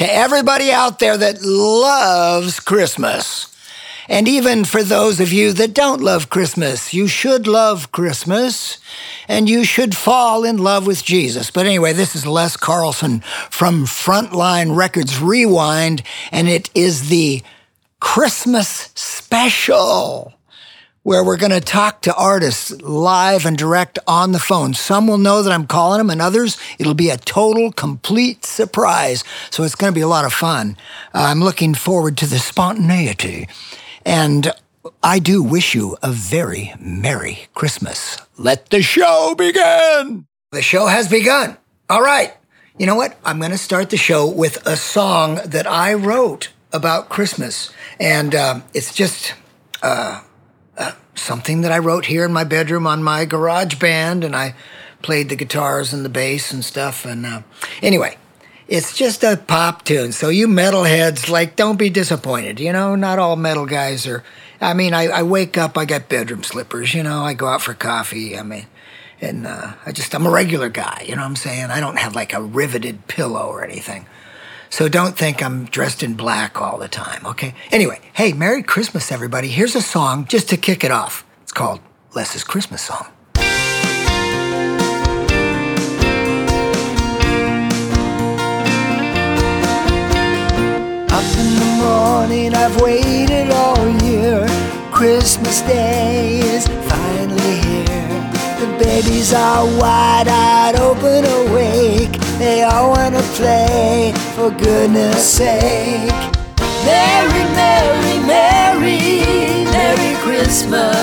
To everybody out there that loves Christmas. And even for those of you that don't love Christmas, you should love Christmas and you should fall in love with Jesus. But anyway, this is Les Carlsen from Frontline Records Rewind, and it is the Christmas special where we're going to talk to artists live and direct on the phone. Some will know that I'm calling them, and others, it'll be a total, complete surprise. So it's going to be a lot of fun. Uh, I'm looking forward to the spontaneity. And I do wish you a very Merry Christmas. Let the show begin. The show has begun. All right. You know what? I'm going to start the show with a song that I wrote about Christmas. And uh, it's just. Something that I wrote here in my bedroom on my garage band, and I played the guitars and the bass and stuff. And uh, anyway, it's just a pop tune. So you metalheads, like, don't be disappointed. You know, not all metal guys are. I mean, I, I wake up, I got bedroom slippers. You know, I go out for coffee. I mean, and uh, I just I'm a regular guy. You know what I'm saying? I don't have like a riveted pillow or anything. So don't think I'm dressed in black all the time, okay? Anyway, hey, Merry Christmas, everybody. Here's a song just to kick it off. It's called Les's Christmas Song. Up in the morning, I've waited all year. Christmas Day is finally here. The babies are wide eyed, open, awake. They all wanna play, for goodness sake. Merry, Merry, Merry, Merry Christmas.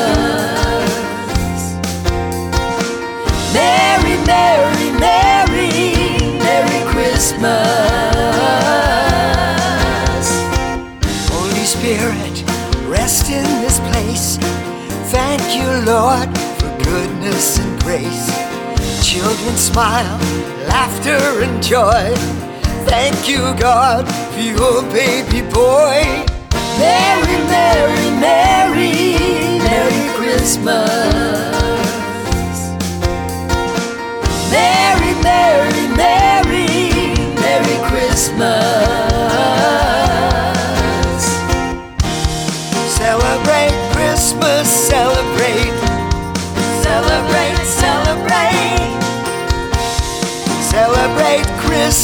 Merry, Merry, Merry, Merry Christmas. Holy Spirit, rest in this place. Thank you, Lord, for goodness and grace. Children smile, laughter and joy. Thank you, God, for your baby boy. Merry, Merry, Merry, Merry Christmas. Merry, Merry, Merry, Merry Christmas.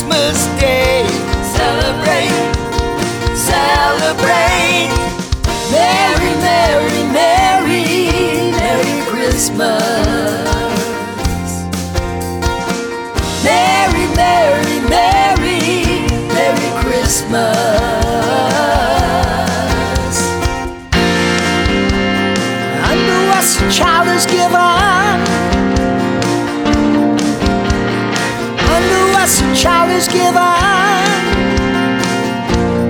Christmas Day. Celebrate, celebrate. Given.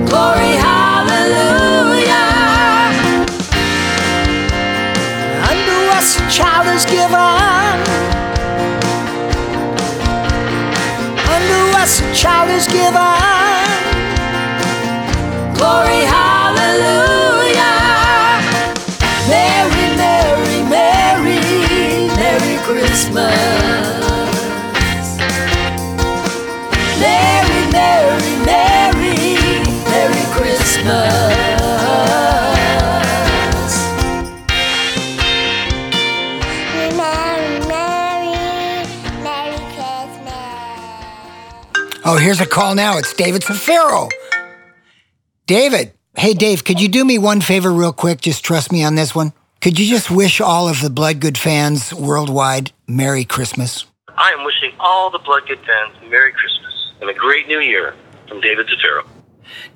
Glory, hallelujah. Us a child is given. Us a child is given. Glory, hallelujah. Merry, Merry, Merry, Merry Christmas. Oh, here's a call now. It's David Zaffiro. David. Hey, Dave, could you do me one favor real quick? Just trust me on this one. Could you just wish all of the Bloodgood fans worldwide Merry Christmas? I am wishing all the Bloodgood fans Merry Christmas and a great New Year from David Zaffiro.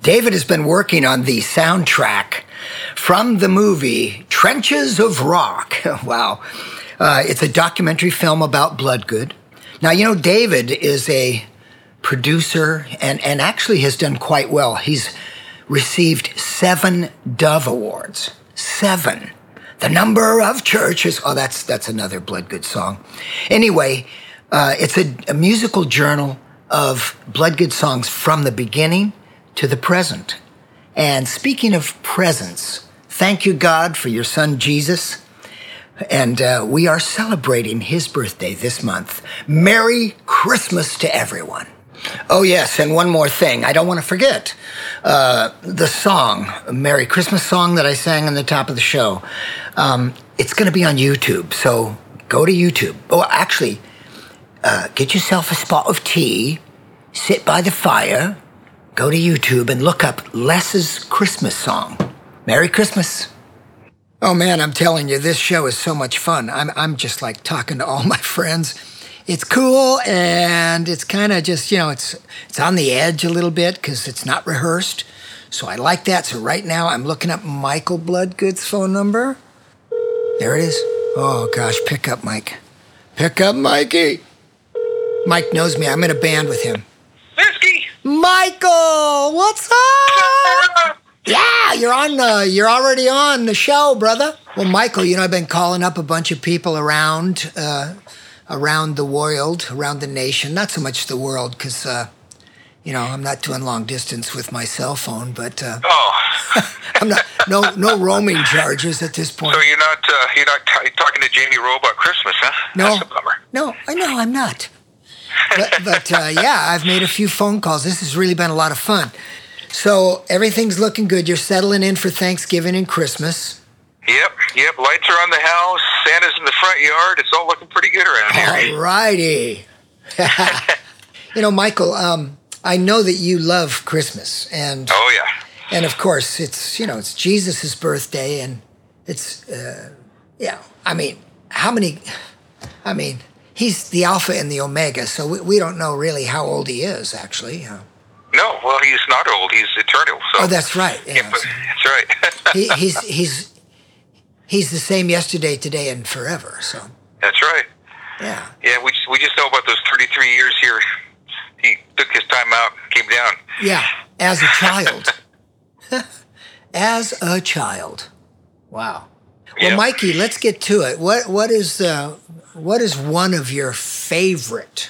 David has been working on the soundtrack from the movie Trenches of Rock. wow. Uh, it's a documentary film about Bloodgood. Now, you know, David is a producer and, and actually has done quite well. He's received seven Dove Awards. Seven. The number of churches. Oh, that's that's another Bloodgood song. Anyway, uh, it's a, a musical journal of Bloodgood songs from the beginning to the present. And speaking of presents, thank you, God, for your son Jesus. And uh, we are celebrating his birthday this month. Merry Christmas to everyone. Oh, yes, and one more thing. I don't want to forget uh, the song, Merry Christmas song that I sang on the top of the show. Um, it's going to be on YouTube, so go to YouTube. Oh, actually, uh, get yourself a spot of tea, sit by the fire, go to YouTube, and look up Les's Christmas song. Merry Christmas. Oh man, I'm telling you, this show is so much fun. I'm, I'm just like talking to all my friends. It's cool and it's kind of just, you know, it's it's on the edge a little bit because it's not rehearsed. So I like that. So right now I'm looking up Michael Bloodgood's phone number. There it is. Oh gosh, pick up Mike. Pick up Mikey. Mike knows me. I'm in a band with him. Whiskey! Michael, what's up? Yeah, you're on the you're already on the show, brother. Well, Michael, you know I've been calling up a bunch of people around uh, around the world, around the nation. Not so much the world, because uh, you know I'm not doing long distance with my cell phone, but uh, Oh, I'm not no no roaming charges at this point. so you're not uh, you're not t- talking to Jamie Rowe about Christmas, huh? No. That's a bummer. No, I know I'm not. But, but uh, yeah, I've made a few phone calls. This has really been a lot of fun. So everything's looking good. You're settling in for Thanksgiving and Christmas. Yep, yep. Lights are on the house. Santa's in the front yard. It's all looking pretty good around here. All righty. you know, Michael, um, I know that you love Christmas, and Oh yeah. and of course, it's you know it's Jesus' birthday, and it's uh, yeah. I mean, how many? I mean, he's the Alpha and the Omega, so we, we don't know really how old he is actually. Uh, No, well, he's not old. He's eternal. So. oh, that's right. Yeah, Yeah. that's right. he, he's he's he's the same yesterday, today, and forever. So that's right. yeah. Yeah, we just, we just know about those 33 years here. He took his time out, came down. Yeah, as a child. as a child. Wow. Well, Yeah. Mikey, let's get to it. What what is uh, what is one of your favorite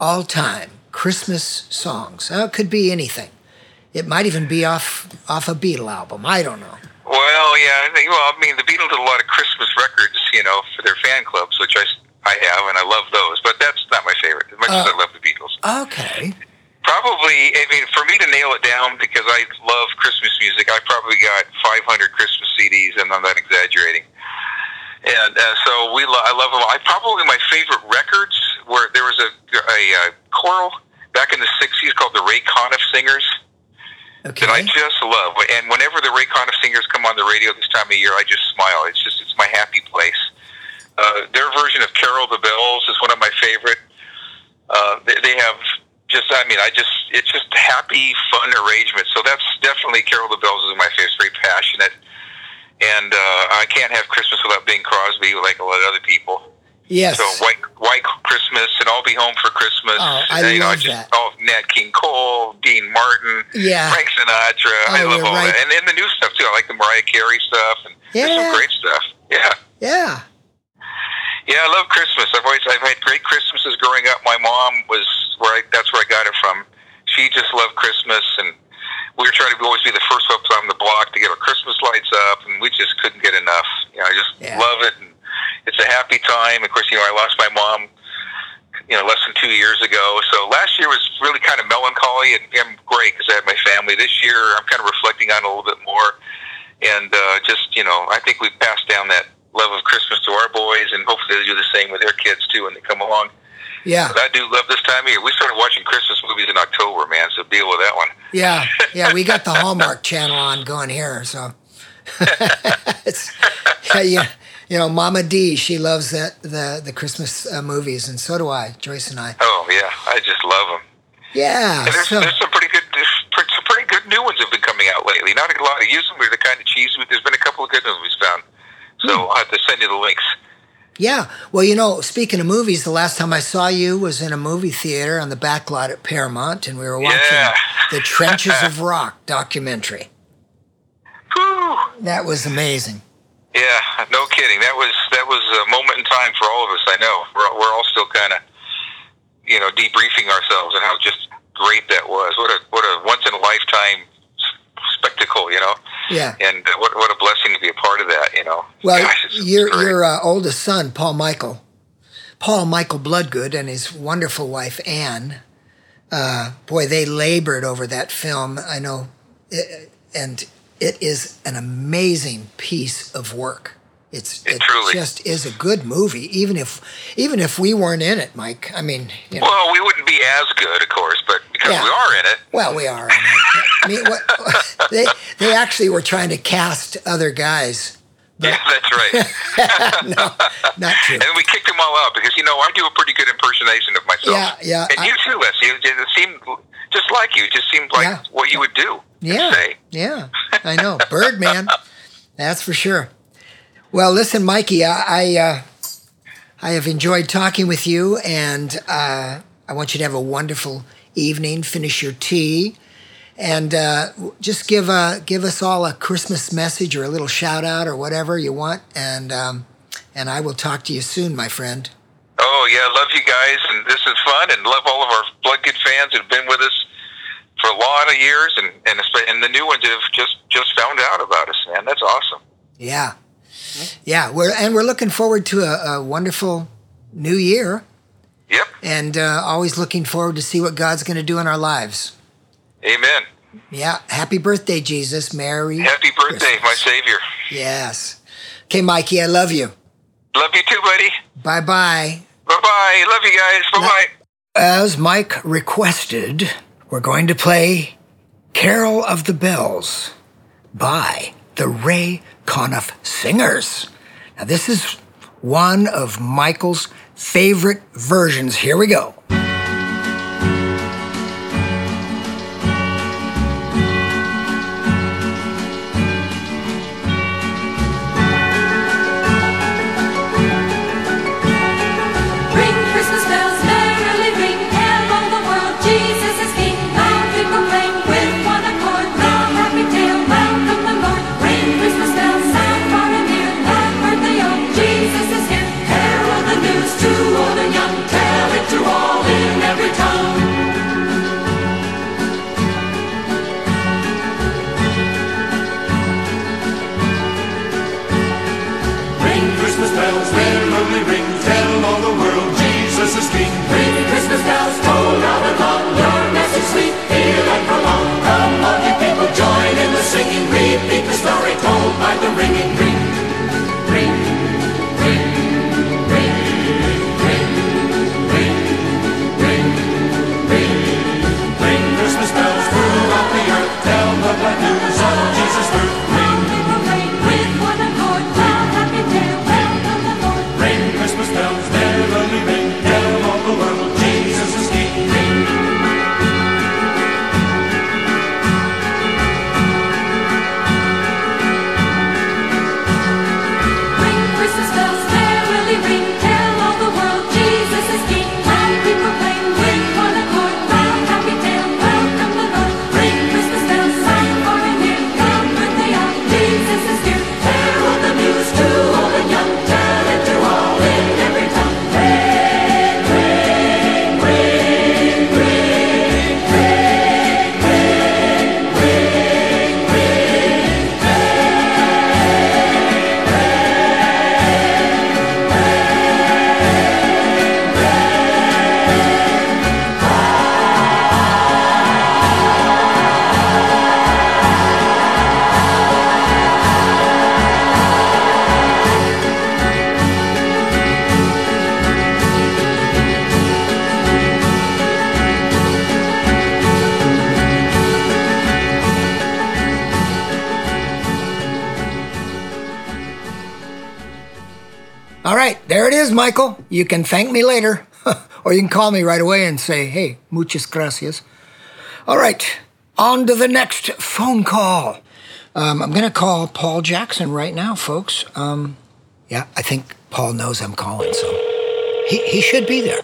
all time Christmas songs? Uh, it could be anything. It might even be off off a Beatle album. I don't know. Well, yeah, I think, well, I mean, the Beatles did a lot of Christmas records, you know, for their fan clubs, which I, I have, and I love those. But that's not my favorite, as much as Uh. I love the Beatles. Okay. Probably, I mean, for me to nail it down, because I love Christmas music, I probably got 500 Christmas CDs, and I'm not exaggerating. And uh, so we, lo- I love them. I probably my favorite records were there was a a, uh choral back in the '60s called the Ray Conniff Singers Okay. that I just love. And whenever the Ray Conniff singers come on the radio this time of year, I just smile. It's just it's my happy place. Uh, their version of Carol the Bells is one of my favorite. Uh, they, they have just I mean I just it's just happy fun arrangement. So that's definitely Carol the Bells is my favorite. Very passionate. And uh, I can't have Christmas without Bing Crosby, like a lot of other people. Yes. So White White Christmas and I'll be home for Christmas. Oh, I And, you know, love just, that. Oh, Nat King Cole, Dean Martin, Yeah. Frank Sinatra. I Oh, love you're all right. that, and, and the new stuff too. I like the Mariah Carey stuff, and there's some great stuff. Yeah, Yeah. yeah, I love Christmas. I've always I've had great Christmases growing up. My mom was where I, that's where I got it from. She just loved Christmas, and we were trying to always be the first ones on the block to get our Christmas lights up, and we just couldn't get enough. You know, I just Yeah. love it, and it's a happy time. Of course, you know, I lost my mom, you know, less than two years ago. So last year was really kind of melancholy and, and great because I had my family. This year, I'm kind of reflecting on it a little bit more, and uh, just you know, I think we've passed down that love of Christmas to our boys, and hopefully they do the same with their kids too when they come along. Yeah. But I do love this time of year. We started watching Christmas movies in October, man. So deal with that one. Yeah, yeah, we got the Hallmark channel on going here, so it's yeah, yeah, you know, Mama D, she loves that the the Christmas uh, movies, and so do I, Joyce and I. Oh yeah, I just love them. Yeah, And there's, so there's some pretty good, some pretty good new ones have been coming out lately. Not a lot of use them. They're the kind of cheesy. but There's been a couple of good ones we've found. So Hmm. I'll have to send you the links. yeah. Well, you know, speaking of movies, the last time I saw you was in a movie theater on the back lot at Paramount, and we were watching Yeah. the Trenches of Rock documentary. Whew. That was amazing. Yeah, no kidding. That was that was a moment in time for all of us. I know we're we're all still kind of you know debriefing ourselves and how just great that was. What a what a once in a lifetime spectacle, you know. Yeah. And uh, what what a blessing to be a part of that, you know. Well, Gosh, your great. your uh, oldest son, Paul Michael, Paul Michael Bloodgood, and his wonderful wife Anne, Uh, boy, they labored over that film. I know, it, and it is an amazing piece of work. It's It it truly- just is a good movie, even if even if we weren't in it, Mike. I mean, you know, Well, we wouldn't be as good, of course, but because Yeah. we are in it. well, we are. In it. I mean, what, they they actually were trying to cast other guys. Yeah, that's right. no, not true. and we kicked them all out because you know I do a pretty good impersonation of myself. Yeah, yeah, And I- you too, Leslie. It, it seemed just like you. It just seemed like Yeah. what you would do. Yeah, yeah, I know, Birdman. That's for sure. Well, listen, Mikey, I I, uh, I have enjoyed talking with you, and uh, I want you to have a wonderful evening. Finish your tea, and uh, just give uh, give us all a Christmas message or a little shout out or whatever you want, and um, and I will talk to you soon, my friend. Oh yeah, love you guys, and this is fun, and love all of our Bloodgood fans who've been with us for a lot of years, and and, and the new ones have just just found out about us, man. That's awesome. Yeah, yeah, we're and we're looking forward to a, a wonderful new year. Yep. and uh, always looking forward to see what God's going to do in our lives. Amen. Yeah, happy birthday, Jesus. Mary. Happy birthday, my Savior. Yes. Okay, Mikey, I love you. Love you too, buddy. Bye bye. Bye bye. Love you guys. Bye bye. As Mike requested, we're going to play Carol of the Bells by the Ray Conniff Singers. Now, this is one of Michael's favorite versions. Here we go. You can thank me later, or you can call me right away and say, hey, muchas gracias. All right, on to the next phone call. Um, I'm going to call Paul Jackson right now, folks. Um, yeah, I think Paul knows I'm calling, so he, he should be there.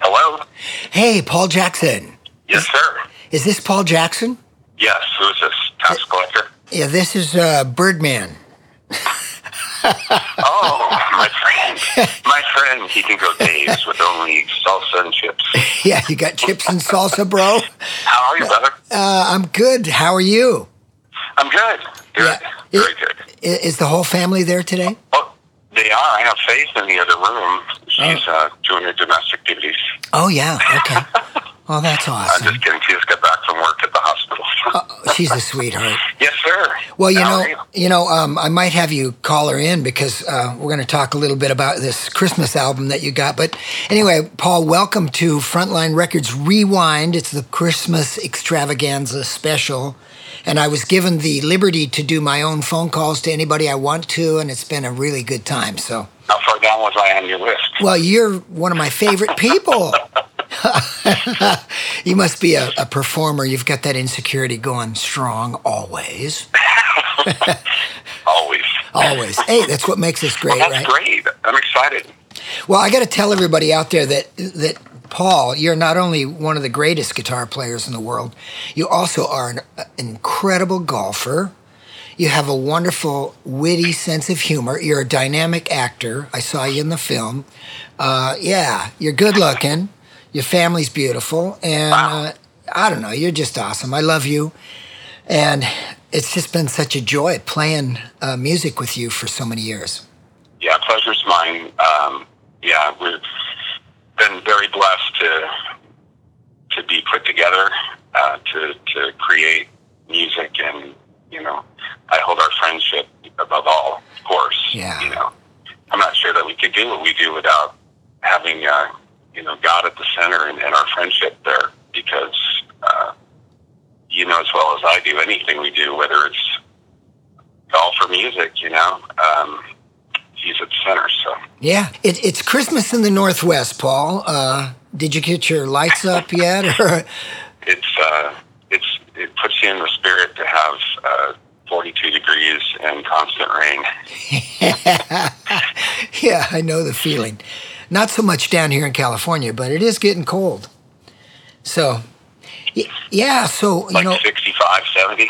Hello? Hey, Paul Jackson. Yes, sir. Is this Paul Jackson? Yes, who's this? Tax collector? Yeah, this is uh, Birdman. Oh, my friend. He can go days with only salsa and chips. Yeah, you got chips and salsa, bro. How are you, brother? Uh, I'm good. How are you? I'm good. Good. Yeah. Very good. Is the whole family there today? Oh, they are. I have Faith in the other room. She's uh, doing her domestic duties. Oh yeah. Okay. Oh, that's awesome. I'm just kidding. She just got back from work at the hospital. Oh, she's a sweetheart. yes, sir. Well, you How know, you? you know, um, I might have you call her in because uh, we're going to talk a little bit about this Christmas album that you got. But anyway, Paul, welcome to Frontline Records Rewind. It's the Christmas extravaganza special. And I was given the liberty to do my own phone calls to anybody I want to, and it's been a really good time. So, How far down was I on your list? well, you're one of my favorite people. you must be a, a performer. You've got that insecurity going strong always. Always. Always. Hey, that's what makes us great, Well, that's right? great. I'm excited. Well, I got to tell everybody out there that that Paul, you're not only one of the greatest guitar players in the world, you also are an, an incredible golfer. You have a wonderful, witty sense of humor. You're a dynamic actor. I saw you in the film. Uh, yeah, you're good looking. Your family's beautiful, and uh, I don't know, you're just awesome. I love you, and it's just been such a joy playing uh, music with you for so many years. Yeah, pleasure's mine. Um, yeah, we've been very blessed to to be put together uh, to to create music, and you know, I hold our friendship above all, of course. Yeah. You know, I'm not sure that we could do what we do without having uh, you know God at the center and, and our friendship there, because uh, you know as well as I do, anything we do, whether it's golf or music, you know. Um, he's at the center. So Yeah, it, it's Christmas in the Northwest, Paul. Uh, did you get your lights up yet? Or it's uh, it's it puts you in the spirit to have uh, 42 degrees and constant rain. yeah, I know the feeling. Not so much down here in California, but it is getting cold. So, yeah. So you Like know, 65, 70.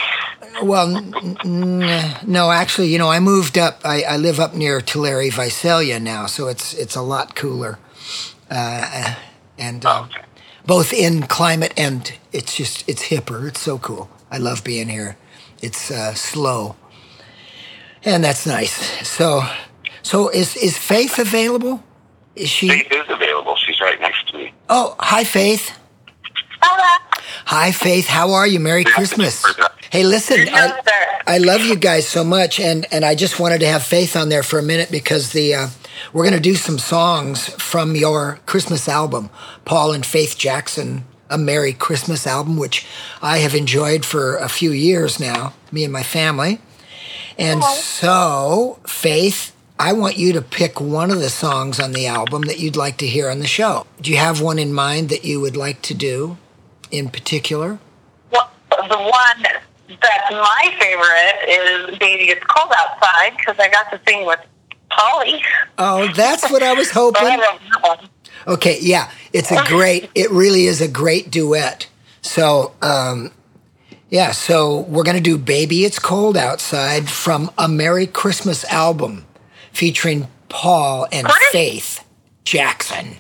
well, n- n- no, actually, you know, I moved up. I, I live up near Tulare, Visalia now, so it's it's a lot cooler, uh, and uh, Okay. both in climate and it's just it's hipper. It's so cool. I love being here. It's uh, slow, and that's nice. So, so is is Faith available? Is she? Faith is available. She's right next to me. Oh, hi, Faith. Hello. Hi, Faith. How are you? Merry Christmas. Hey, listen, I, I love you guys so much, and and I just wanted to have Faith on there for a minute because the uh, we're going to do some songs from your Christmas album, Paul and Faith Jackson, a Merry Christmas album, which I have enjoyed for a few years now, me and my family. And so, Faith, I want you to pick one of the songs on the album that you'd like to hear on the show. Do you have one in mind that you would like to do in particular? Well, the one that's my favorite is "Baby It's Cold Outside" because I got to sing with Polly. Oh, that's what I was hoping. love that one. Okay, yeah, it's a great, it really is a great duet. So, um, yeah, so we're going to do Baby It's Cold Outside from a Merry Christmas album featuring Paul and. Faith Jackson.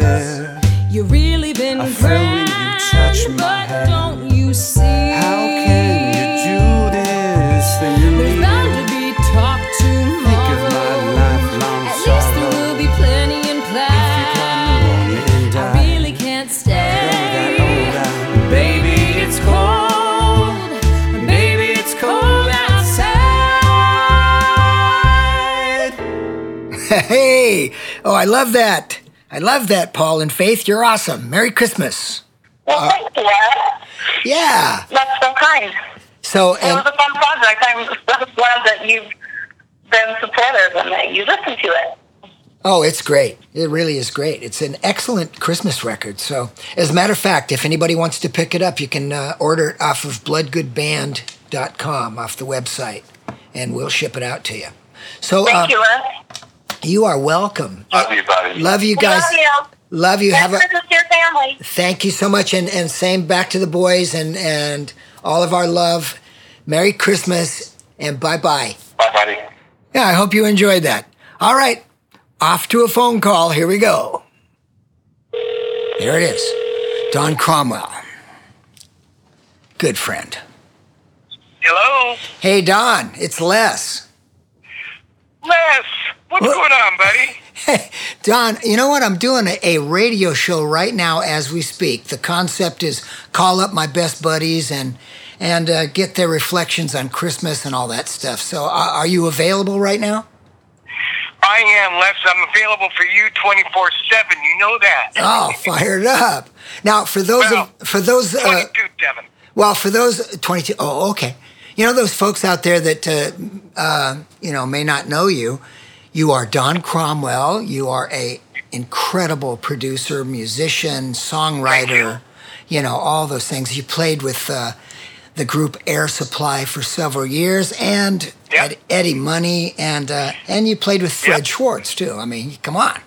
There. You really been I felt when you touched my but hand. don't you see? How can you do this thing to There's me? bound to be talk Think of my lifelong At least there will be plenty in If you come plan. along and I die. really can't stay. That Baby, it's cold. Baby, it's cold outside. Hey, oh, I love that. I love that, Paul and Faith. You're awesome. Merry Christmas. Well, thank you. Yeah. That's so kind. So, It was a fun project. I'm so glad that you've been supportive and that you listen to it. oh, it's great. It really is great. It's an excellent Christmas record. So, as a matter of fact, if anybody wants to pick it up, you can uh, order it off of bloodgoodband.com off the website, and we'll ship it out to you. So, Thank um, you, Ed. You are welcome. Love you, buddy. Love you guys. Love you. Love you. Have Merry a Christmas to your family. thank you so much, and and same back to the boys and and all of our love. Merry Christmas and bye bye. Bye, buddy. Yeah, I hope you enjoyed that. All right, off to a phone call. Here we go. There it is. Don Cromwell. Good friend. Hello, Hey, Don, it's Les. Les. What's What? going on, buddy? Hey, Don, you know what? I'm doing a, a radio show right now as we speak. The concept is call up my best buddies and and uh, get their reflections on Christmas and all that stuff. So, are, are you available right now? I am, Les. I'm available for you 24 7. You know that. Oh, fired up! Now, for those Well, of, for those uh, 22 7. Well, for those 22, oh, okay. You know those folks out there that uh, uh, you know may not know you. You are Don Cromwell. You are a incredible producer, musician, songwriter. You know all those things. You played with uh, the group Air Supply for several years, and Yep. Ed- Eddie Money, and uh, and you played with Fred Yep. Schwartz too. I mean, come on.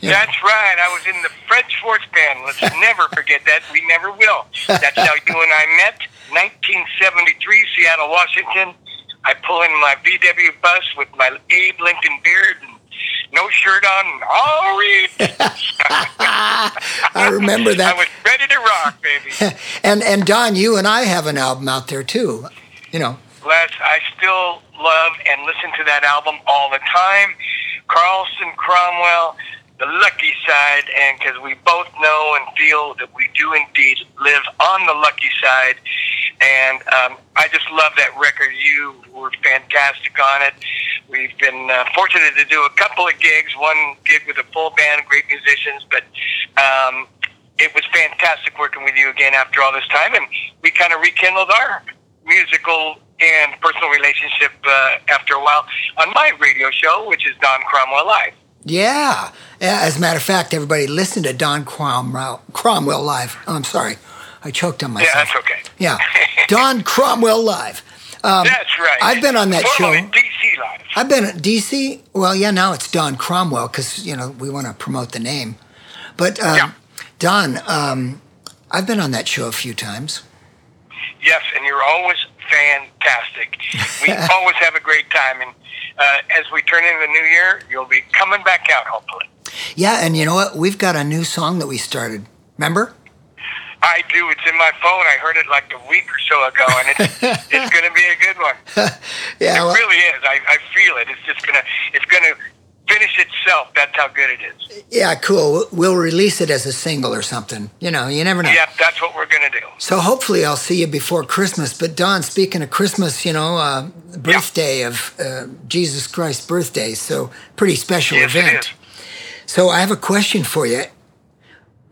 That's right. I was in the Fred Schwartz band. Let's never forget that. We never will. That's how you and I met. 1973, Seattle, Washington. I pull in my VW bus with my Abe Lincoln beard and no shirt on. and read. I remember that. I was ready to rock, baby. and and Don, you and I have an album out there too. You know, Les, I still love and listen to that album all the time. Carlsen Cromwell, The Lucky Side, and because we both know and feel that we do indeed live on the lucky side. And um, I just love that record. You were fantastic on it. We've been uh, fortunate to do a couple of gigs, one gig with a full band, great musicians, but um, it was fantastic working with you again after all this time. And we kind of rekindled our musical and personal relationship uh, after a while on my radio show, which is Don Cromwell Live. Yeah. Yeah, As a matter of fact, everybody listen to Don Cromwell Cromwell live. Oh, I'm sorry, I choked on myself. Yeah, that's okay. Yeah, Don Cromwell live. Um, That's right. I've been on that Formerly show. DC Live. I've been at DC. Well, yeah, now it's Don Cromwell because you know we want to promote the name. But um, Yeah. Don, um, I've been on that show a few times. Yes, and you're always fantastic. We always have a great time, and uh, as we turn into the new year, you'll be coming back out, hopefully. Yeah, and you know what? We've got a new song that we started. Remember? I do. It's in my phone. I heard it like a week or so ago, and it's it's going to be a good one. Yeah. It well- really is. I, I feel it. It's just gonna it's gonna finish itself. That's how good it is. Yeah, cool. We'll- release it as a single or something. You know, you never know. Yeah, that's what we're gonna do. So hopefully I'll see you before Christmas. But Don, speaking of Christmas, you know, uh, birthday of uh, Jesus Christ's birthday, so pretty special Yes, event. So I have a question for you.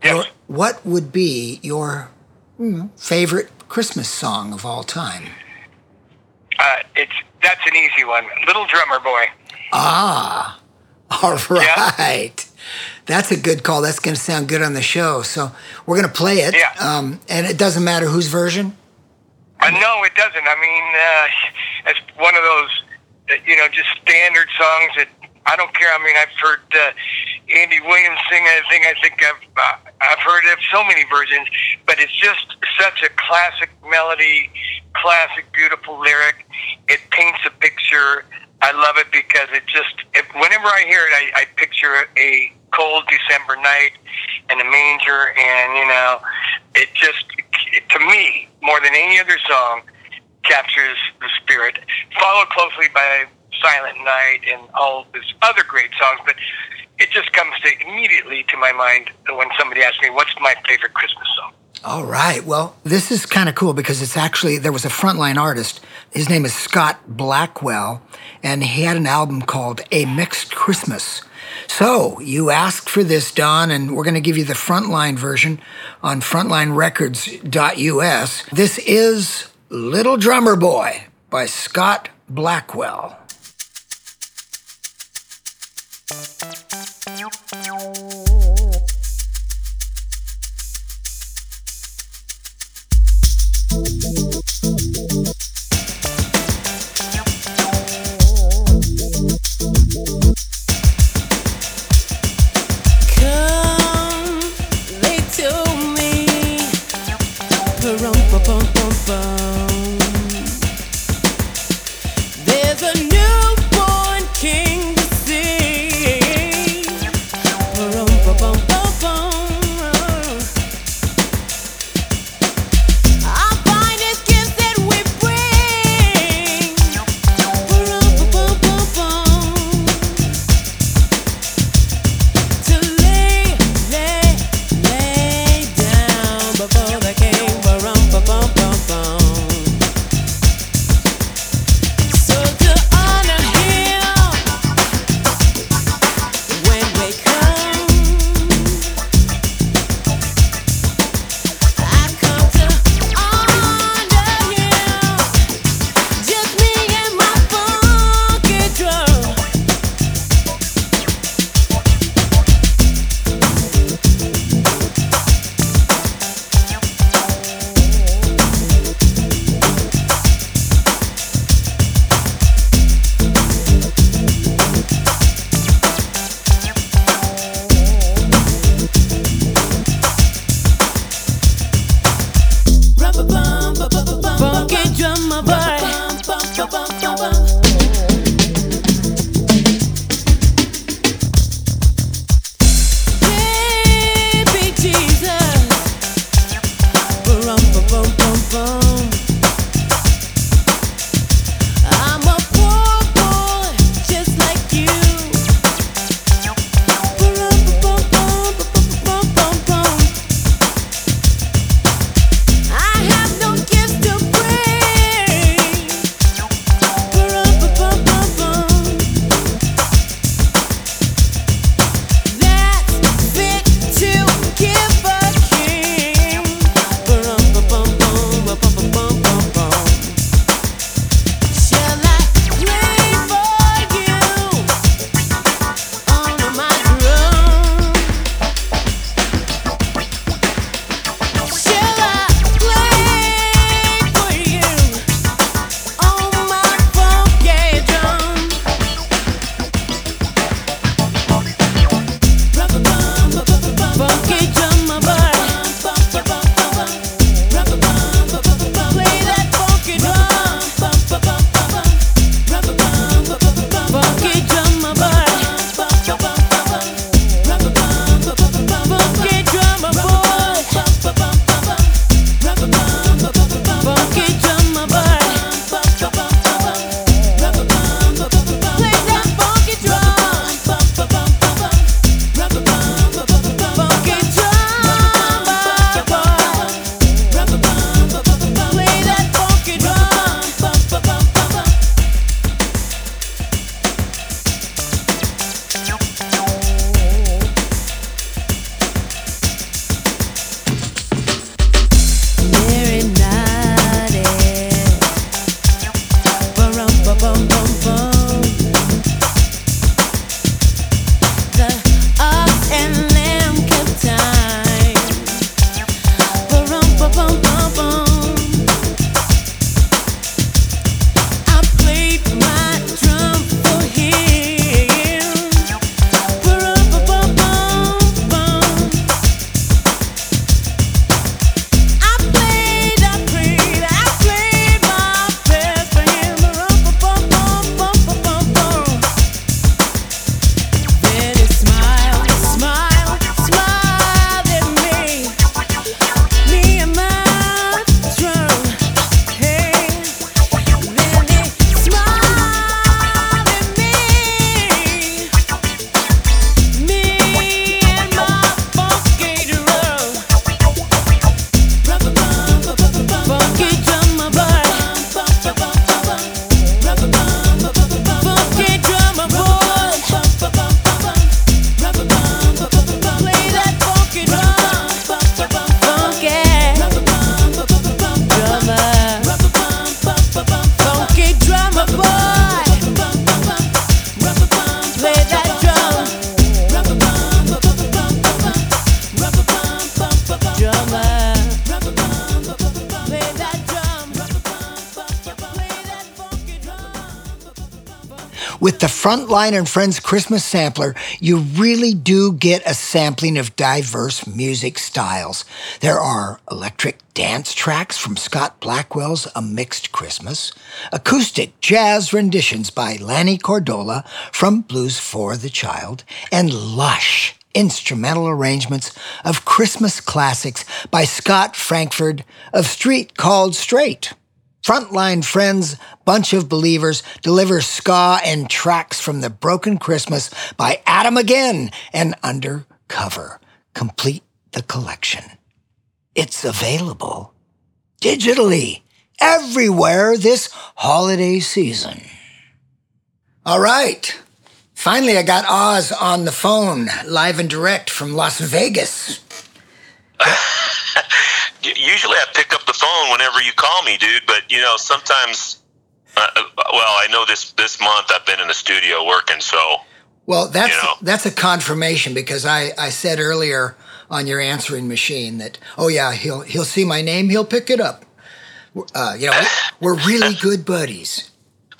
Yes. What would be your mm, favorite Christmas song of all time? Uh, it's that's an easy one. Little Drummer Boy. Ah, all right. That's a good call. That's going to sound good on the show. So we're going to play it. Yeah. Um, and it doesn't matter whose version. Uh, no, it doesn't. I mean, uh, it's one of those, uh, you know, just standard songs that I don't care. I mean, I've heard uh, Andy Williams sing a thing. I think I've uh, I've heard of so many versions, but it's just such a classic melody, classic beautiful lyric. It paints a picture. I love it because it just. It, whenever I hear it, I, I picture a cold December night and a manger, and you know, it just to me more than any other song captures the spirit. Followed closely by Silent Night and all these other great songs, but it just comes to immediately to my mind when somebody asks me, "What's my favorite Christmas song?" All right. Well, this is kind of cool because it's actually, there was a frontline artist. His name is Scott Blackwell, and he had an album called A Myx'd Christmas. So you asked for this, Don, and we're going to give you the frontline version on frontlinerecords.us. This is Little Drummer Boy by Scott Blackwell. And Friends Christmas sampler, you really do get a sampling of diverse music styles. There are electric dance tracks from Scott Blackwell's A Myx'd Christmas, acoustic jazz renditions by Lanny Cordola from Blues for the Child, and lush instrumental arrangements of Christmas classics by Scott Frankford of Street Called Straight. Frontline Friends, Bunch of Believers delivers ska and tracks from The Broken Christmas by Adam Again and Undercover. Complete the collection. It's available digitally everywhere this holiday season. All right. Finally, I got Oz on the phone, live and direct from Las Vegas. Usually I pick up the phone whenever you call me, dude. But you know, sometimes. Uh, uh, well, I know this this month I've been in the studio working, so Well, that's You know. that's a confirmation because I, I said earlier on your answering machine that oh yeah he'll he'll see my name he'll pick it up. Uh, you know we're really good buddies.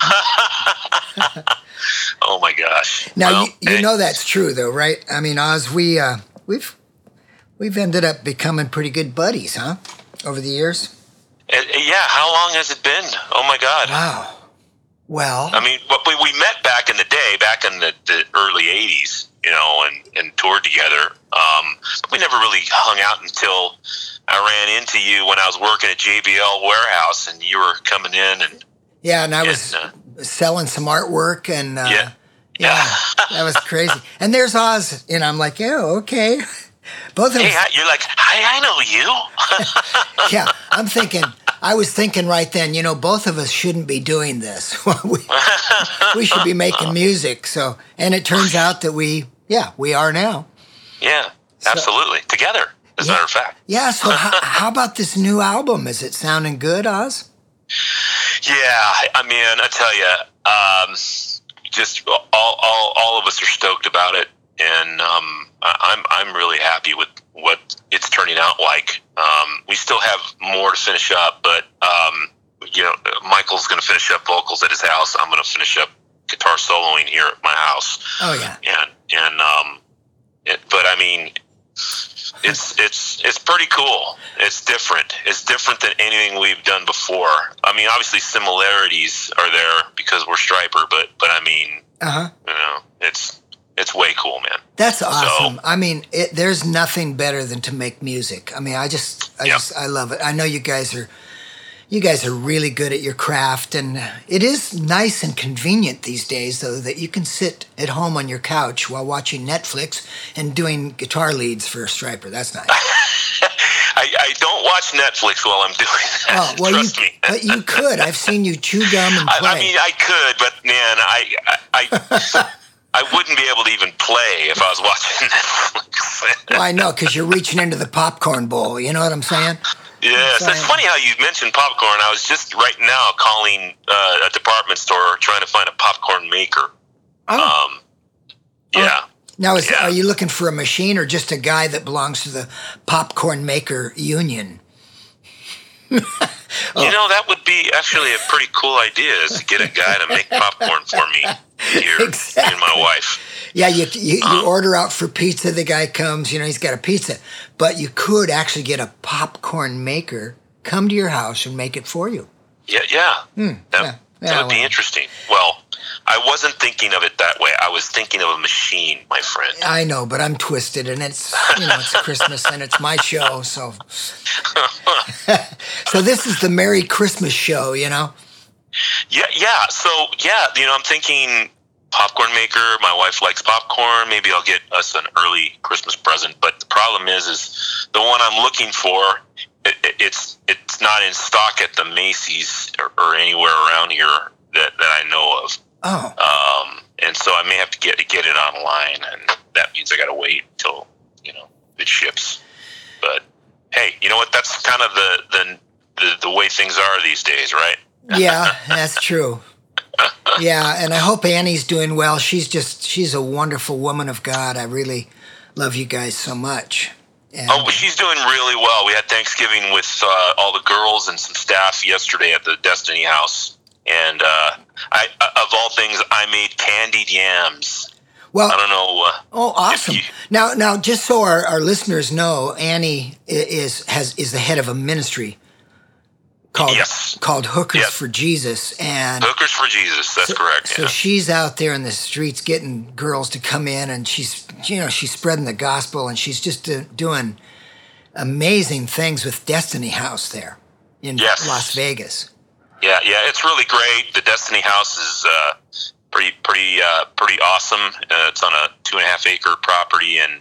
oh my gosh. Now Well, you, you hey, know that's true though, right? I mean, Oz, we uh, we've we've ended up becoming pretty good buddies, huh? Over the years. uh, yeah. How long has it been? Oh my God. Wow. Well, I mean, we, we met back in the day, back in the, the early '80s, you know, and, and toured together. Um, but we never really hung out until I ran into you when I was working at JBL warehouse, and you were coming in, and yeah, and I was uh, selling some artwork and uh, yeah, yeah, that was crazy. And there's Oz, and I'm like, yeah, okay. Both of hey, us, you're like, hi, I know you. yeah. I'm thinking, I was thinking right then, you know, both of us shouldn't be doing this. we, we should be making music. So, and it turns out that we, yeah, we are now. yeah, absolutely, together. As a matter of fact. Yeah. So, how, how about this new album? Is it sounding good, Oz? Yeah, I mean, I tell you, um, just all, all, all of us are stoked about it, and um, I'm I'm really happy with what it's turning out like. Um, we still have more to finish up, but um, you know, Michael's going to finish up vocals at his house. I'm going to finish up guitar soloing here at my house, Oh yeah. and and um, it, but I mean. It's it's it's pretty cool. It's different. It's different than anything we've done before. I mean, obviously similarities are there because we're Stryper, but but I mean, Uh huh. you know, it's it's way cool, man. That's awesome. I mean, it, there's nothing better than to make music. I mean, I just, I Yep. just, I love it. I know you guys are, you guys are really good at your craft, and it is nice and convenient these days, though, that you can sit at home on your couch while watching Netflix and doing guitar leads for a Stryper. That's nice. I, I don't watch Netflix while I'm doing that. Oh well, you, trust me. but you could. I've seen you chew gum and play. I, I mean, I could, but man, I I. I wouldn't be able to even play if I was watching Netflix. well, I know because you're reaching into the popcorn bowl. You know what I'm saying? Yes, Sorry. it's funny how you mentioned popcorn. I was just right now calling uh, a department store trying to find a popcorn maker. Oh. Um, yeah, Now, is, Yeah. are you looking for a machine or just a guy that belongs to the popcorn maker union? Oh. you know that would be actually a pretty cool idea is to get a guy to make popcorn for me here, Exactly. and my wife. Yeah, you, you, you Uh-huh. order out for pizza. The guy comes, you know, he's got a pizza. But you could actually get a popcorn maker come to your house and make it for you. Yeah, yeah, that, Hmm, yeah. that Yeah, would be interesting. Well, I wasn't thinking of it that way. I was thinking of a machine, my friend. I know, but I'm twisted, and it's you know it's Christmas and it's my show, so so this is the Merry Christmas show, you know. Yeah, yeah. So yeah, you know, I'm thinking popcorn maker. My wife likes popcorn. Maybe I'll get us an early Christmas present. But the problem is, is the one I'm looking for. It, it, it's it's not in stock at the Macy's or, or anywhere around here that, that I know of. Oh, Um, and so I may have to get get it online, and that means I got to wait until you know it ships. But hey, you know what? That's kind of the the the, the way things are these days, right? yeah, that's true. Yeah, and I hope Annie's doing well. She's just she's a wonderful woman of God. I really love you guys so much. And, Oh, she's doing really well. We had Thanksgiving with uh, all the girls and some staff yesterday at the Destiny House, and uh, I of all things, I made candied yams. Well, I don't know. Uh, Oh, awesome! Now, now, just so our, our listeners know, Annie is has is the head of a ministry called called Hookers for Jesus, and Hookers for Jesus. That's correct. so yeah. she's out there in the streets getting girls to come in, and she's you know she's spreading the gospel, and she's just uh, doing amazing things with Destiny House there in Yes. Las Vegas. Yeah, yeah, it's really great. The Destiny House is uh, pretty, pretty, uh, pretty awesome. Uh, it's on a two and a half acre property, and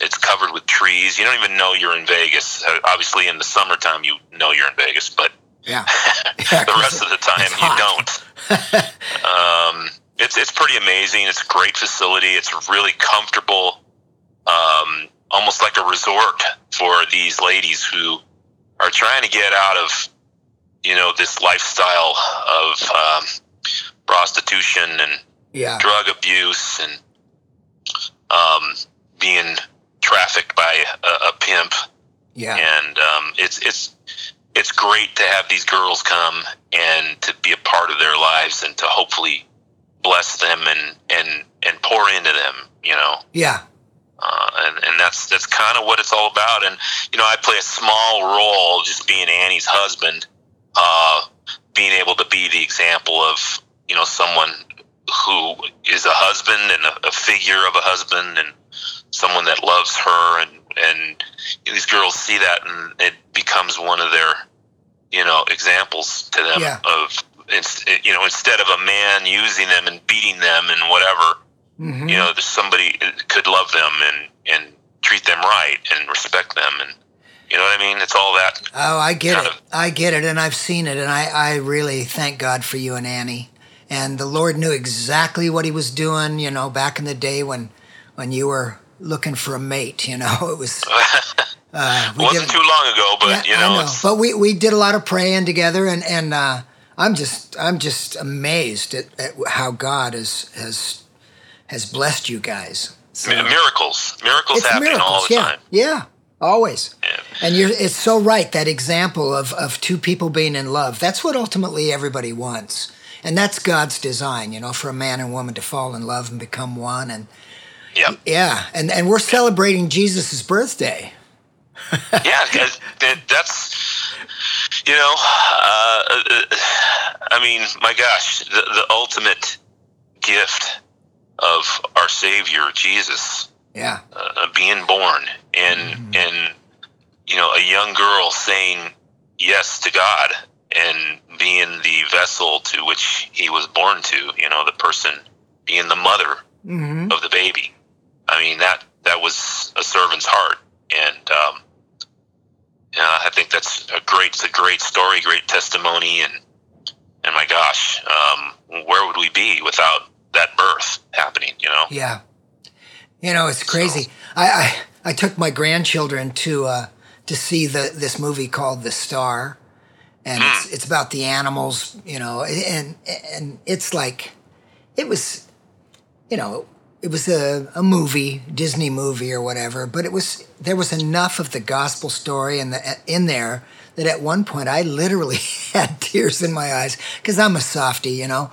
it's covered with trees. You don't even know you're in Vegas. Uh, obviously, in the summertime, you know you're in Vegas, but Yeah, the rest of the time, you don't. um, it's it's pretty amazing. It's a great facility. It's really comfortable, um, almost like a resort for these ladies who are trying to get out of you know this lifestyle of um, prostitution and Yeah. drug abuse and um, being trafficked by a, a pimp Yeah. and um, it's it's it's great to have these girls come and to be a part of their lives and to hopefully bless them and and and pour into them you know Yeah. uh, and and that's that's kind of what it's all about and you know I play a small role just being Annie's husband uh, being able to be the example of you know someone who is a husband and a, a figure of a husband and someone that loves her and and these girls see that and it becomes one of their you know examples to them Yeah. of it's you know instead of a man using them and beating them and whatever Mhm. you know somebody could love them and and treat them right and respect them and you know what I mean it's all that Oh, I get it. I get it, and I've seen it, and I, I really thank God for you and Annie. And the Lord knew exactly what He was doing. You know, back in the day when when you were looking for a mate. You know, it was. Uh, we wasn't did- too long ago but Yeah, you know, know. But we, we did a lot of praying together, and and uh, I'm just I'm just amazed at, at how God has has has blessed you guys. So- mi- miracles miracles it's happening miracles, all the yeah, time yeah, always. And you're it's so right that example of of two people being in love. That's what ultimately everybody wants, and that's God's design. You know, for a man and woman to fall in love and become one. And yeah, yeah, and and we're celebrating Jesus' birthday. yeah, 'cause that, that's you know, uh, uh, I mean, my gosh, the, the ultimate gift of our Savior Jesus Yeah, uh, being born and and you know a young girl saying yes to God and being the vessel to which he was born to. You know, the person being the mother mm-hmm. of the baby. I mean that that was a servant's heart, and um, yeah, I think that's a great, it's a great story, great testimony, and and my gosh, um, where would we be without that birth happening? You know, Yeah. You know, it's crazy. I, I I took my grandchildren to uh to see the this movie called The Star. And it's it's about the animals, you know, and and it's like it was you know, it was a, a movie, Disney movie or whatever, but it was there was enough of the gospel story in the in there that at one point I literally had tears in my eyes because I'm a softie, you know.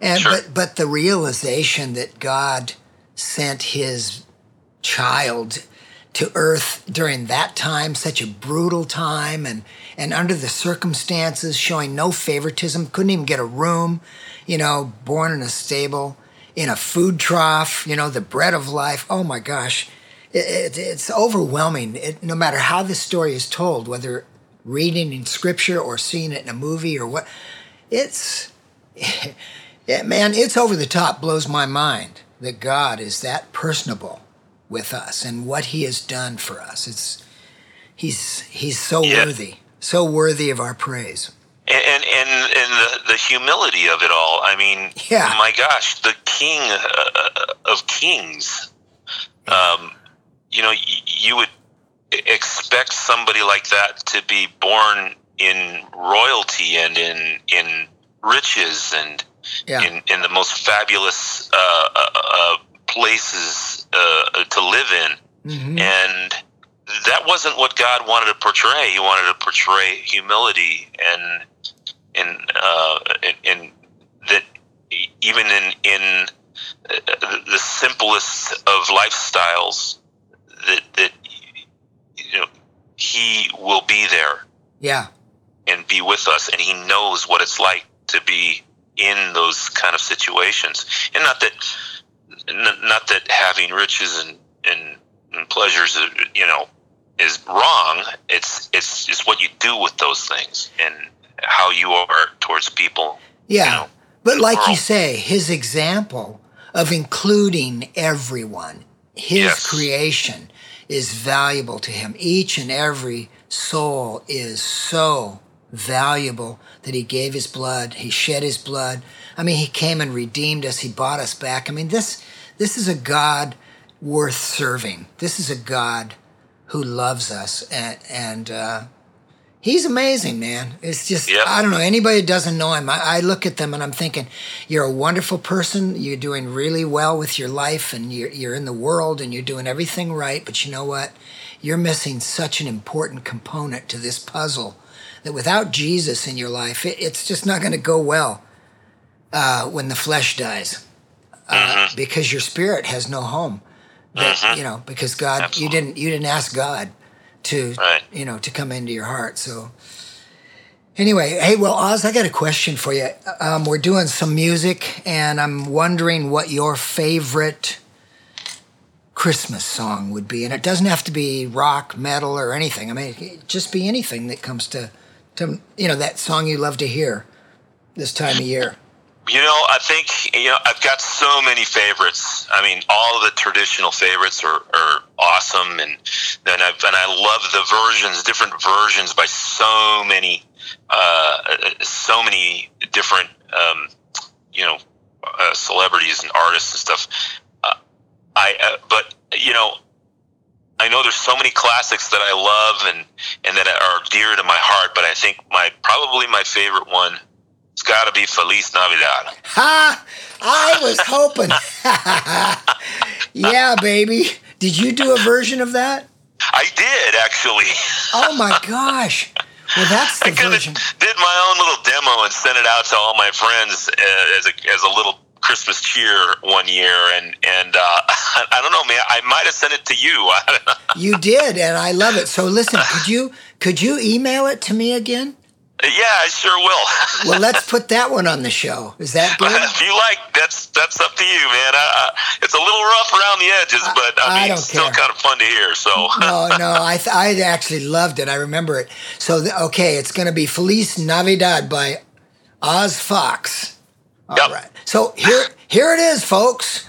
And but but the realization that God sent his child to earth during that time, such a brutal time and and under the circumstances showing no favoritism, couldn't even get a room, you know, born in a stable, in a food trough, you know, the bread of life. Oh my gosh. It, it, it's overwhelming. It, no matter how the story is told, whether reading in scripture or seeing it in a movie or what, it's yeah, man, it's over the top. Blows my mind that God is that personable with us and what He has done for us. It's He's He's so worthy, so worthy of our praise. and and and, and the, the humility of it all. I mean, Yeah. my gosh, the King uh, of Kings. Um, you know, y- you would expect somebody like that to be born in royalty and in in riches and Yeah. in in the most fabulous uh, uh, uh, places uh, to live in Mhm. and that wasn't what God wanted to portray. He wanted to portray humility and and uh, and that even in in uh, the- simplest of lifestyles, that that you know he will be there Yeah. and be with us, and he knows what it's like to be in those kind of situations. And not that, not that having riches and and, and pleasures, uh, you know, is wrong. It's it's just what you do with those things and how you are towards people. Yeah. You know, but like you say, his example of including everyone, his Yes. creation is valuable to him. Each and every soul is so valuable that he gave his blood, he shed his blood. I mean, he came and redeemed us, he bought us back. I mean, this this is a God worth serving. This is a God who loves us and and uh He's amazing, man. It's just Yep. I don't know anybody that doesn't know him. I, I look at them and I'm thinking, you're a wonderful person. You're doing really well with your life, and you're you're in the world, and you're doing everything right. But you know what? You're missing such an important component to this puzzle that without Jesus in your life, it, it's just not going to go well uh, when the flesh dies, uh, because your spirit has no home. That, You know, because God, you didn't you didn't ask God to Right. you know to come into your heart. So anyway, hey, well, Oz, I got a question for you. Um, we're doing some music, and I'm wondering what your favorite Christmas song would be, and it doesn't have to be rock, metal, or anything. I mean, it just be anything that comes to to you know that song you love to hear this time of year. You know, I think you know I've got so many favorites. I mean, all the traditional favorites are, are awesome, and then I've, and I love the versions, different versions by so many, uh, so many different, um, you know, uh, celebrities and artists and stuff. Uh, I, uh, but you know, I know there's so many classics that I love and and that are dear to my heart. But I think my probably my favorite one. It's got to be Feliz Navidad. Ha! I was hoping. yeah, baby. Did you do a version of that? I did actually. Oh my gosh. Well, that's the I version. did my own little demo and sent it out to all my friends uh, as a as a little Christmas cheer one year, and and uh, I don't know, man. I might have sent it to you. I don't know. You did, and I love it. So listen, could you could you email it to me again? Yeah, I sure will. Well, let's put that one on the show. Is that good? if you like, that's that's up to you, man. I, I, it's a little rough around the edges, but I, I mean, don't it's still care. kind of fun to hear. So No, no, I th- I actually loved it. I remember it. So th- okay, it's going to be Feliz Navidad by Oz Fox. All right. Yep. So here here it is, folks.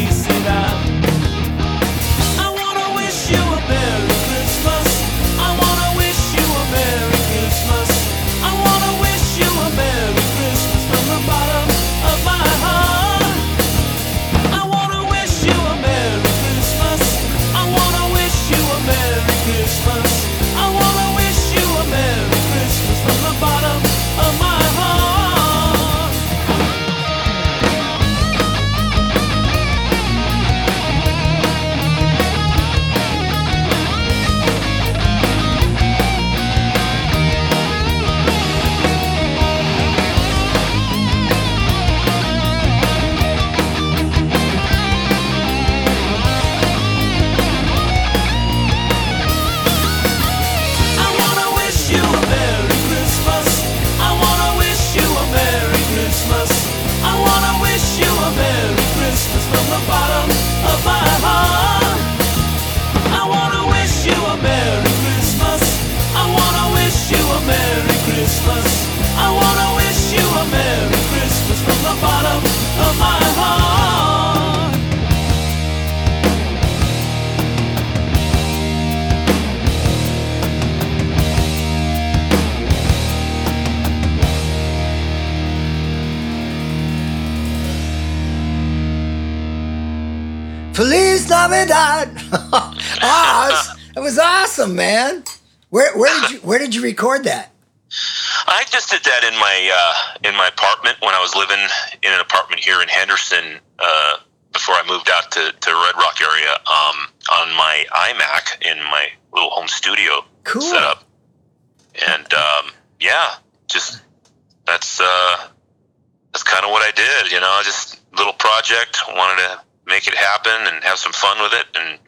Navidad. Oz, that was awesome, man. Where where did you where did you record that? I just did that in my uh, in my apartment when I was living in an apartment here in Henderson uh, before I moved out to, to Red Rock area um, on my iMac in my little home studio Cool. setup. And um, yeah, just that's uh, that's kind of what I did. You know, just little project. Wanted to make it happen and have some fun with it, and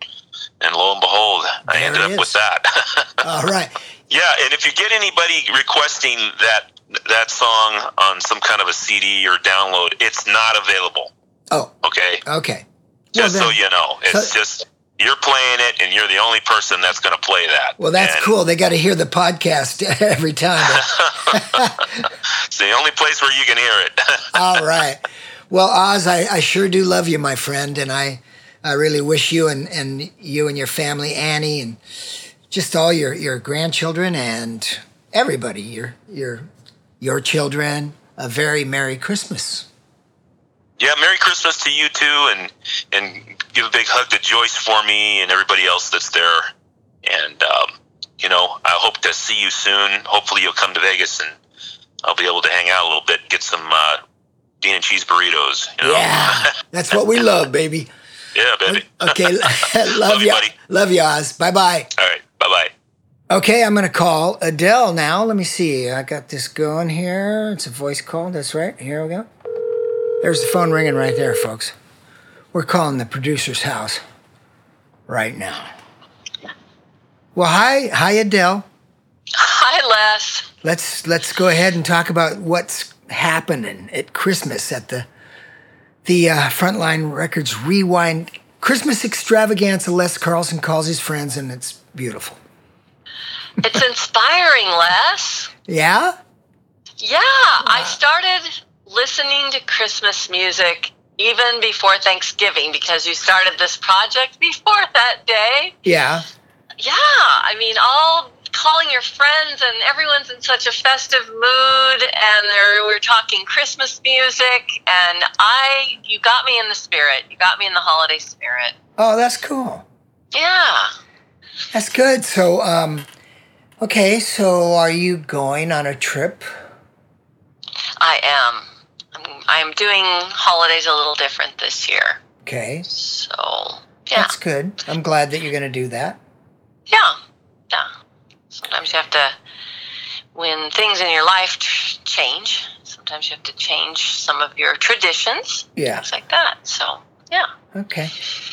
and lo and behold, I ended up is. with that. All right. Yeah, and if you get anybody requesting that that song on some kind of a CD or download, it's not available. Oh, Okay, okay. just Well, so you know, it's so- just you're playing it, and you're the only person that's going to play that. Well, that's And cool. They got to hear the podcast every time. It's the only place where you can hear it. All right. Well, Oz, I, I sure do love you, my friend, and I, I really wish you and, and you and your family, Annie, and just all your, your grandchildren and everybody, your your your children, a very Merry Christmas. yeah, Merry Christmas to you too, and and give a big hug to Joyce for me and everybody else that's there. And um, you know, I hope to see you soon. Hopefully, you'll come to Vegas and I'll be able to hang out a little bit, get some uh, bean and cheese burritos. You know? Yeah, that's what we love, baby. yeah, baby. Okay, love, Love you, you, buddy. love you, Oz. Bye bye. All right, bye bye. Okay, I'm gonna call Adel now. Let me see. I got this going here. It's a voice call. That's right. Here we go. There's the phone ringing right there, folks. We're calling the producer's house right now. Well, hi, hi, Adel. Hi, Les. Let's let's go ahead and talk about what's happening at Christmas at the the uh, Frontline Records Rewind Christmas Extravaganza. Les Carlsen calls his friends, and it's beautiful. It's inspiring, Les. Yeah. Yeah, I started listening to Christmas music even before Thanksgiving because you started this project before that day. Yeah. Yeah, I mean, all calling your friends and everyone's in such a festive mood and we're talking Christmas music and I you got me in the spirit. You got me in the holiday spirit. Oh, that's cool. Yeah. That's good. So, um, okay, so are you going on a trip? I am. I'm, I'm doing holidays a little different this year. Okay, So, yeah. that's good. I'm glad that you're going to do that. Yeah, yeah. Sometimes you have to, when things in your life change, sometimes you have to change some of your traditions, Yeah. things like that. So, yeah. Okay.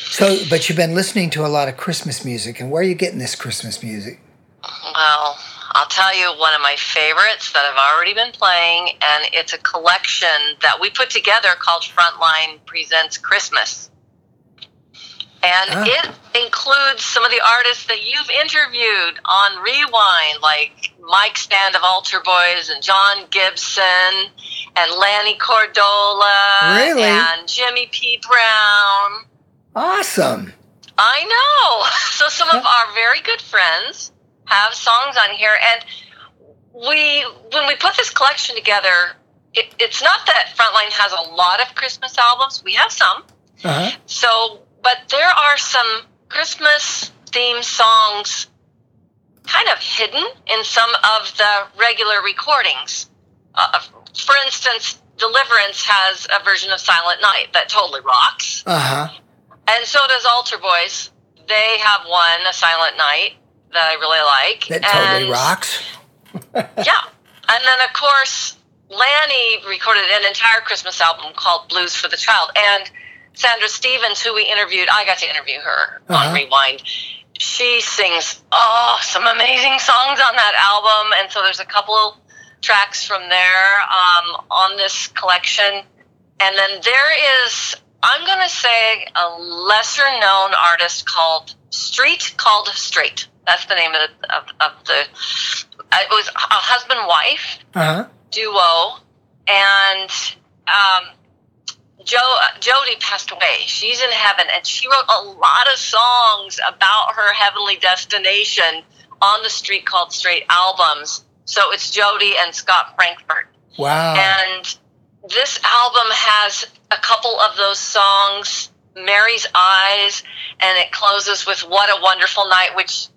So, but you've been listening to a lot of Christmas music, and where are you getting this Christmas music? Well, I'll tell you one of my favorites that I've already been playing, and it's a collection that we put together called Frontline Presents Christmas. And Ah. it includes some of the artists that you've interviewed on Rewind, like Mike Stand of Altar Boys and John Gibson and Lanny Cordola Really? and Jimmy P. Brown. Awesome. I know. So some of our very good friends have songs on here, and we when we put this collection together, it, it's not that Frontline has a lot of Christmas albums. We have some. Uh huh. So, but there are some Christmas theme songs kind of hidden in some of the regular recordings. Uh, for instance, Deliverance has a version of Silent Night that totally rocks. Uh huh. And so does Altar Boys. They have one, A Silent Night, that I really like. That totally and, rocks. Yeah. And then, of course, Lanny recorded an entire Christmas album called Blues for the Child. And Sandra Stephens, who we interviewed, I got to interview her Uh-huh. on Rewind. She sings, oh, some amazing songs on that album. And so there's a couple tracks from there um, on this collection. And then there is, I'm going to say, a lesser known artist called Street Called Straight. That's the name of the, of, of the, it was a husband wife Uh huh. duo, and um, Joe uh, Jody passed away. She's in heaven, and she wrote a lot of songs about her heavenly destination on the Street Called Straight albums. So it's Jody and Scott Frankfurt, Wow. and this album has a couple of those songs Mary's Eyes, and it closes with What a Wonderful Night, which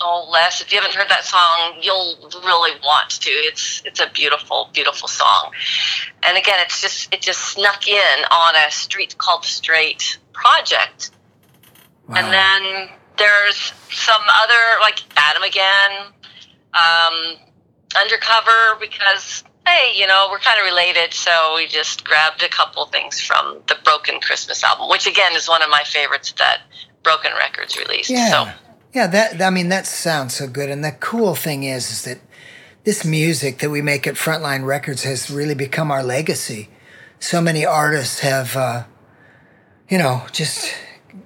oh Les, if you haven't heard that song, you'll really want to. It's it's a beautiful, beautiful song. And again, it's just it just snuck in on a street called Straight project. Wow. And then there's some other like Adam again, um, undercover because hey, you know we're kind of related, so we just grabbed a couple things from the Broken Christmas album, which again is one of my favorites that Broken Records released. Yeah. So Yeah, that I mean that sounds so good. And the cool thing is is that this music that we make at Frontline Records has really become our legacy. So many artists have uh, you know, just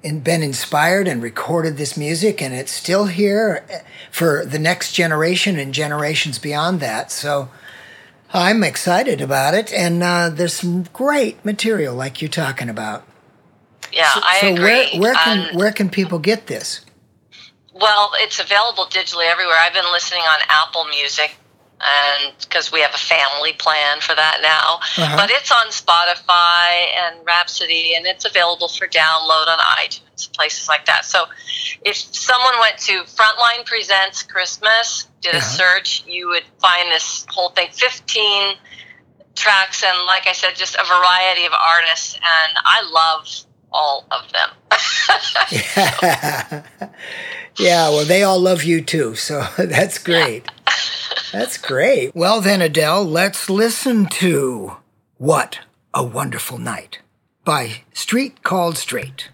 been inspired and recorded this music and it's still here for the next generation and generations beyond that. So I'm excited about it and uh, there's some great material like you're talking about. yeah, so, I so agree. where where can And- where can people get this? Well, it's available digitally everywhere. I've been listening on Apple Music, and because we have a family plan for that now. Uh-huh. But it's on Spotify and Rhapsody, and it's available for download on iTunes, places like that. So, if someone went to Frontline Presents Christmas, did a Uh-huh. search, you would find this whole thing, fifteen tracks, and like I said, just a variety of artists, and I love all of them. yeah, yeah, well, they all love you too, so that's great. That's great. Well, then, Adel, let's listen to What a Wonderful Night by Street Called Straight.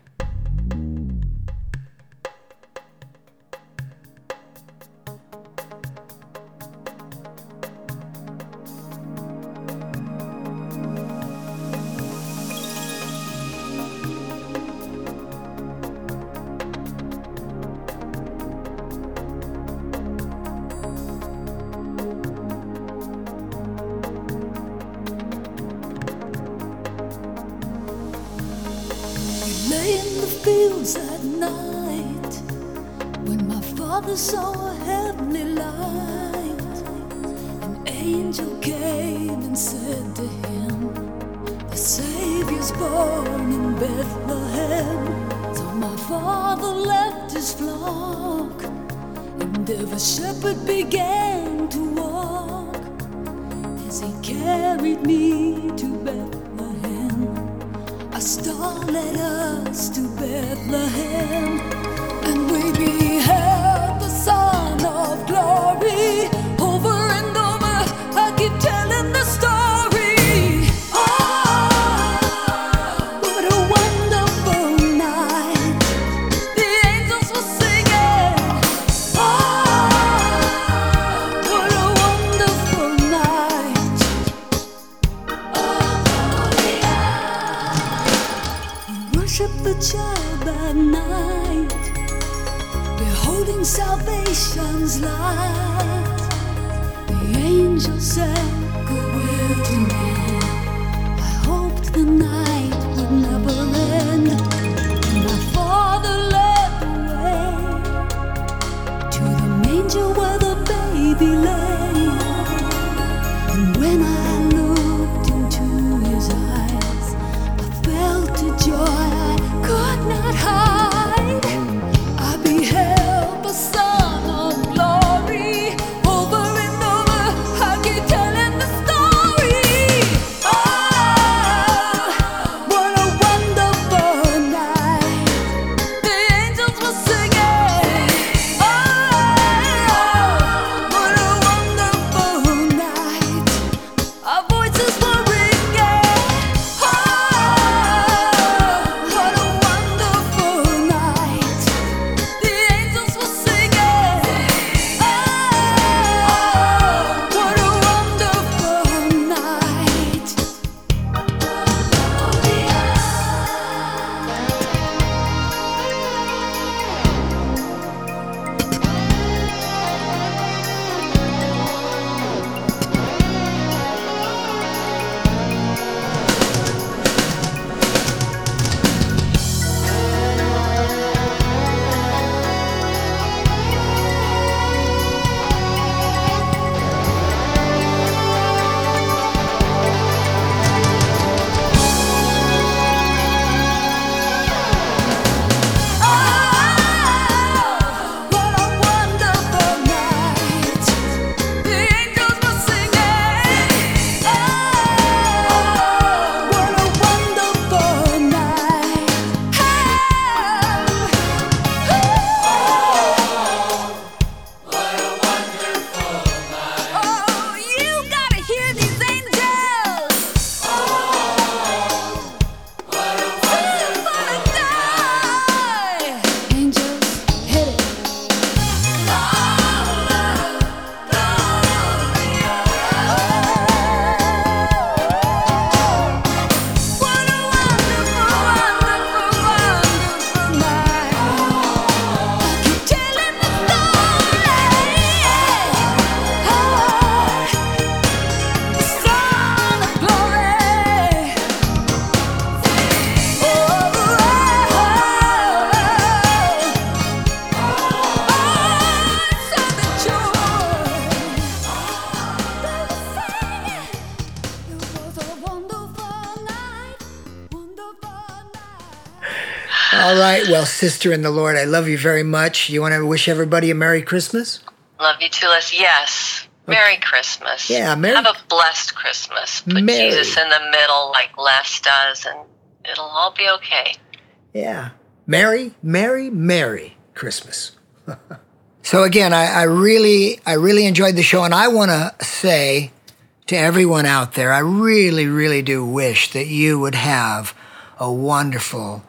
Sister in the Lord, I love you very much. You want to wish everybody a Merry Christmas? Love you too, Les. Yes. Merry Christmas. Yeah, Merry- Have a blessed Christmas. Put Merry. Jesus in the middle like Les does, and it'll all be okay. Yeah. Merry, Merry, Merry Christmas. so again, I, I really, I really enjoyed the show, and I want to say to everyone out there, I really, really do wish that you would have a wonderful,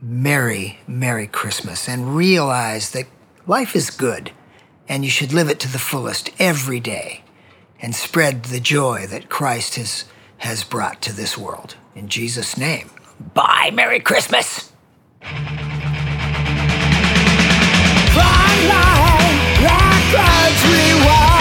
Merry, Merry Christmas and realize that life is good and you should live it to the fullest every day and spread the joy that Christ has, has brought to this world. In Jesus' name, bye, Merry Christmas! Fly, fly, like